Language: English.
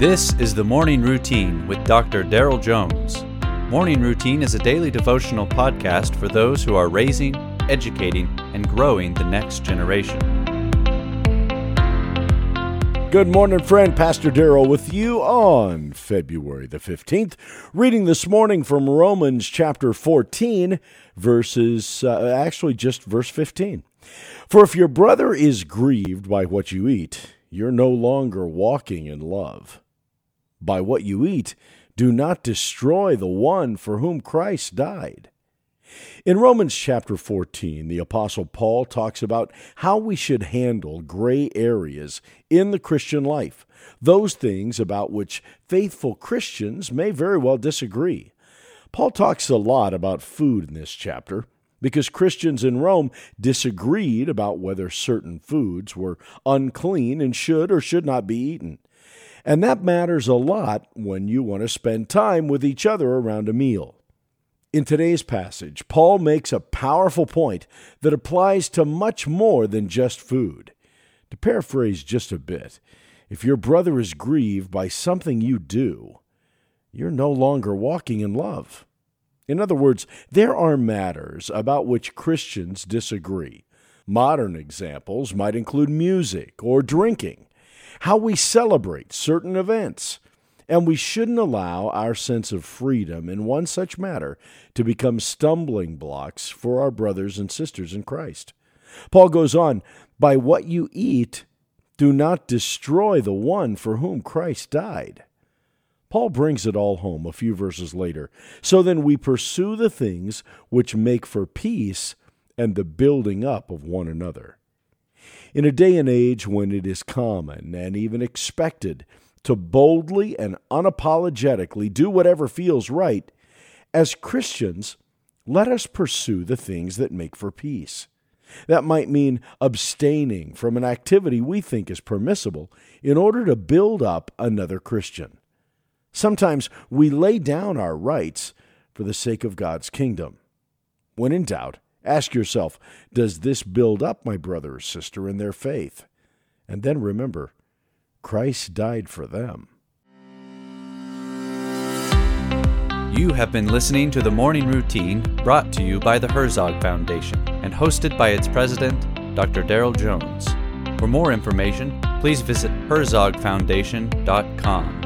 This is the Morning Routine with Dr. Daryl Jones. Morning Routine is a daily devotional podcast for those who are raising, educating, and growing the next generation. Good morning, friend. Pastor Daryl with you on February the 15th. Reading this morning from Romans chapter 14, verses, uh, actually just verse 15. For if your brother is grieved by what you eat, you're no longer walking in love by what you eat, do not destroy the one for whom Christ died. In Romans chapter 14, the Apostle Paul talks about how we should handle gray areas in the Christian life, those things about which faithful Christians may very well disagree. Paul talks a lot about food in this chapter because Christians in Rome disagreed about whether certain foods were unclean and should or should not be eaten. And that matters a lot when you want to spend time with each other around a meal. In today's passage, Paul makes a powerful point that applies to much more than just food. To paraphrase just a bit, if your brother is grieved by something you do, you're no longer walking in love. In other words, there are matters about which Christians disagree. Modern examples might include music or drinking how we celebrate certain events. And we shouldn't allow our sense of freedom in one such matter to become stumbling blocks for our brothers and sisters in Christ. Paul goes on, By what you eat, do not destroy the one for whom Christ died. Paul brings it all home a few verses later. So then we pursue the things which make for peace and the building up of one another. In a day and age when it is common and even expected to boldly and unapologetically do whatever feels right, as Christians, let us pursue the things that make for peace. That might mean abstaining from an activity we think is permissible in order to build up another Christian. Sometimes we lay down our rights for the sake of God's kingdom. When in doubt, Ask yourself, does this build up my brother or sister in their faith? And then remember, Christ died for them. You have been listening to the Morning Routine brought to you by the Herzog Foundation and hosted by its president, Dr. Daryl Jones. For more information, please visit herzogfoundation.com.